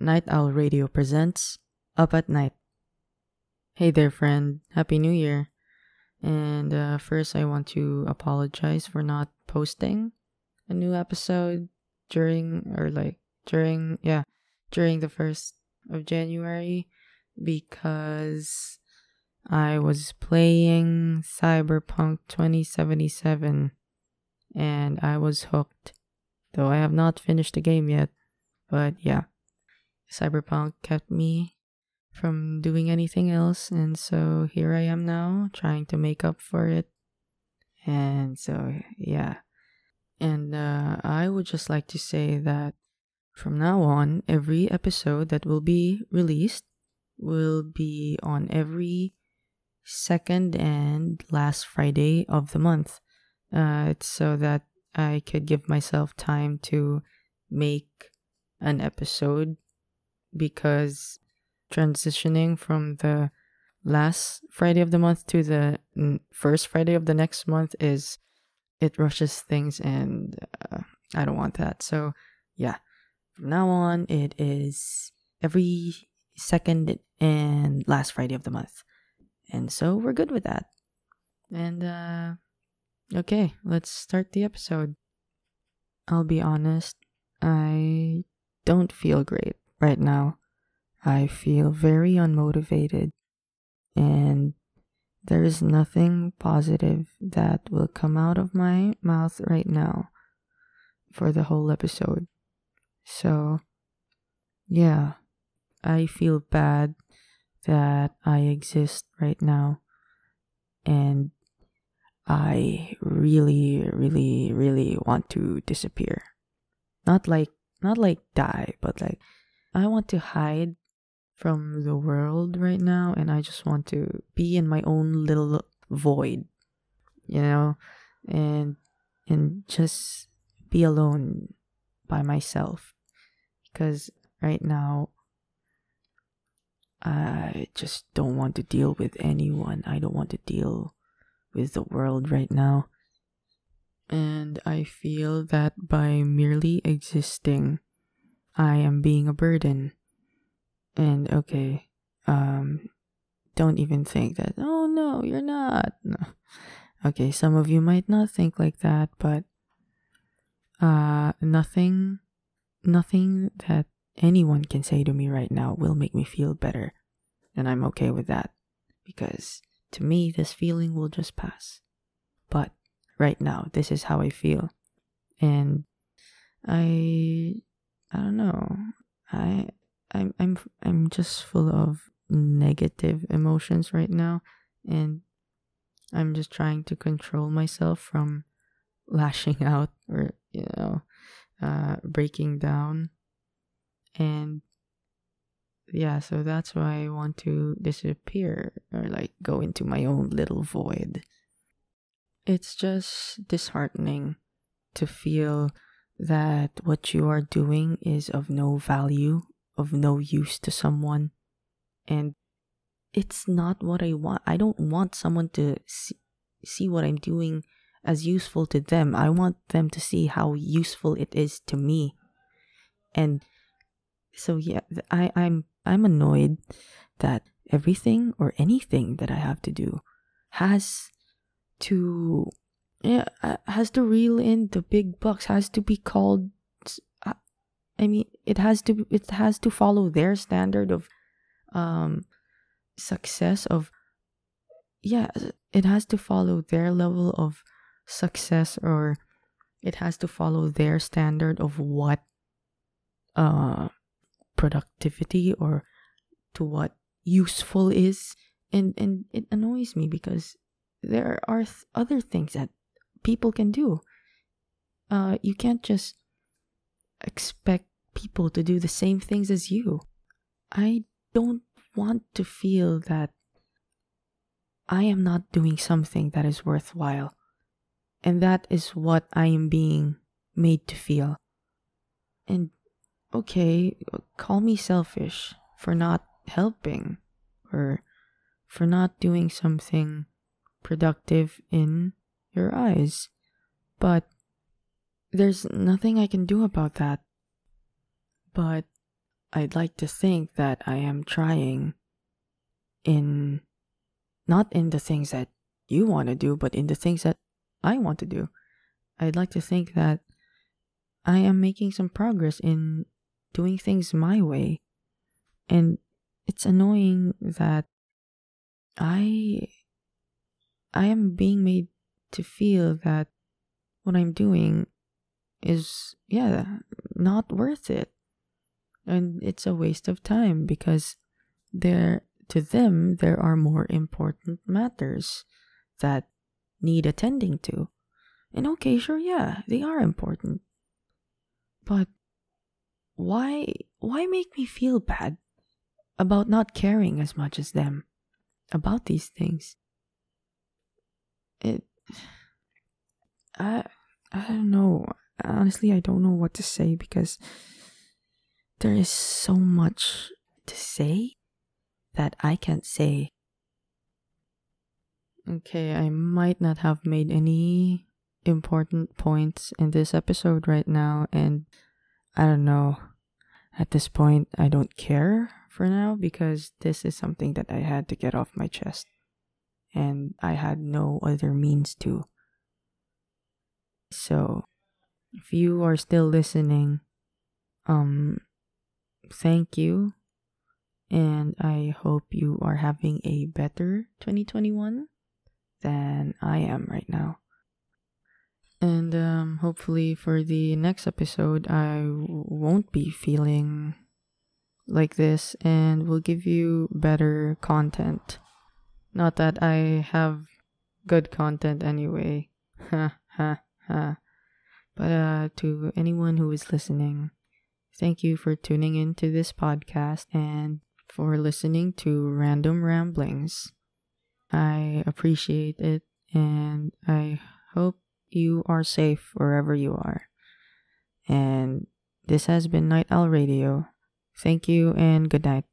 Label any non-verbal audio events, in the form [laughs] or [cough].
Night Owl Radio presents Up at Night. Hey there, friend. Happy New Year. And uh, first, I want to apologize for not posting a new episode during, or like, during, yeah, during the 1st of January because I was playing Cyberpunk 2077 and I was hooked. Though I have not finished the game yet. But yeah, Cyberpunk kept me from doing anything else, and so here I am now trying to make up for it. And so, yeah. And uh, I would just like to say that from now on, every episode that will be released will be on every second and last Friday of the month. Uh, it's so that I could give myself time to make an episode because transitioning from the last Friday of the month to the first Friday of the next month is it rushes things and uh, I don't want that. So, yeah. From now on, it is every second and last Friday of the month. And so we're good with that. And uh okay, let's start the episode. I'll be honest, I don't feel great right now. I feel very unmotivated, and there is nothing positive that will come out of my mouth right now for the whole episode. So, yeah, I feel bad that I exist right now, and I really, really, really want to disappear. Not like not like die, but like I want to hide from the world right now and I just want to be in my own little void, you know, and and just be alone by myself because right now I just don't want to deal with anyone. I don't want to deal with the world right now. And I feel that by merely existing, I am being a burden. And okay, um, don't even think that, oh no, you're not. No. Okay, some of you might not think like that, but uh, nothing, nothing that anyone can say to me right now will make me feel better. And I'm okay with that because to me, this feeling will just pass. But right now, this is how I feel. And I I don't know. I I'm I'm I'm just full of negative emotions right now and I'm just trying to control myself from lashing [laughs] out or you know uh breaking down and yeah, so that's why I want to disappear or like go into my own little void. It's just disheartening to feel that what you are doing is of no value, of no use to someone, and it's not what I want. I don't want someone to see, see what I'm doing as useful to them. I want them to see how useful it is to me. And so yeah, I I'm I'm annoyed that everything or anything that I have to do has to yeah uh, has to reel in the big bucks has to be called uh, I mean it has to it has to follow their standard of um success of yeah it has to follow their level of success or it has to follow their standard of what uh productivity or to what useful is. And and it annoys me because there are th- other things that people can do. Uh you can't just expect people to do the same things as you. I don't want to feel that i am not doing something that is worthwhile. And that is what i am being made to feel. And okay, call me selfish for not helping or for not doing something productive in your eyes. But there's nothing I can do about that. But I'd like to think that I am trying in not in the things that you want to do, but in the things that I want to do. I'd like to think that I am making some progress in doing things my way. And it's annoying that I I am being made to feel that what I'm doing is yeah, not worth it. And it's a waste of time because there to them there are more important matters that need attending to. And okay, sure, yeah, they are important. But why why make me feel bad about not caring as much as them about these things? It I I don't know. Honestly, I don't know what to say because there is so much to say that I can't say. Okay, I might not have made any important points in this episode right now, and I don't know. At this point, I don't care for now because this is something that I had to get off my chest, and I had no other means to. So, if you are still listening, um, thank you. And I hope you are having a better 2021 than I am right now. And um, hopefully, for the next episode, I won't be feeling like this and will give you better content. Not that I have good content anyway. [laughs] Ha ha ha. But uh, to anyone who is listening, thank you for tuning into this podcast and for listening to Random Ramblings. I appreciate it and I hope you are safe wherever you are. And this has been Night Owl Radio. Thank you and good night.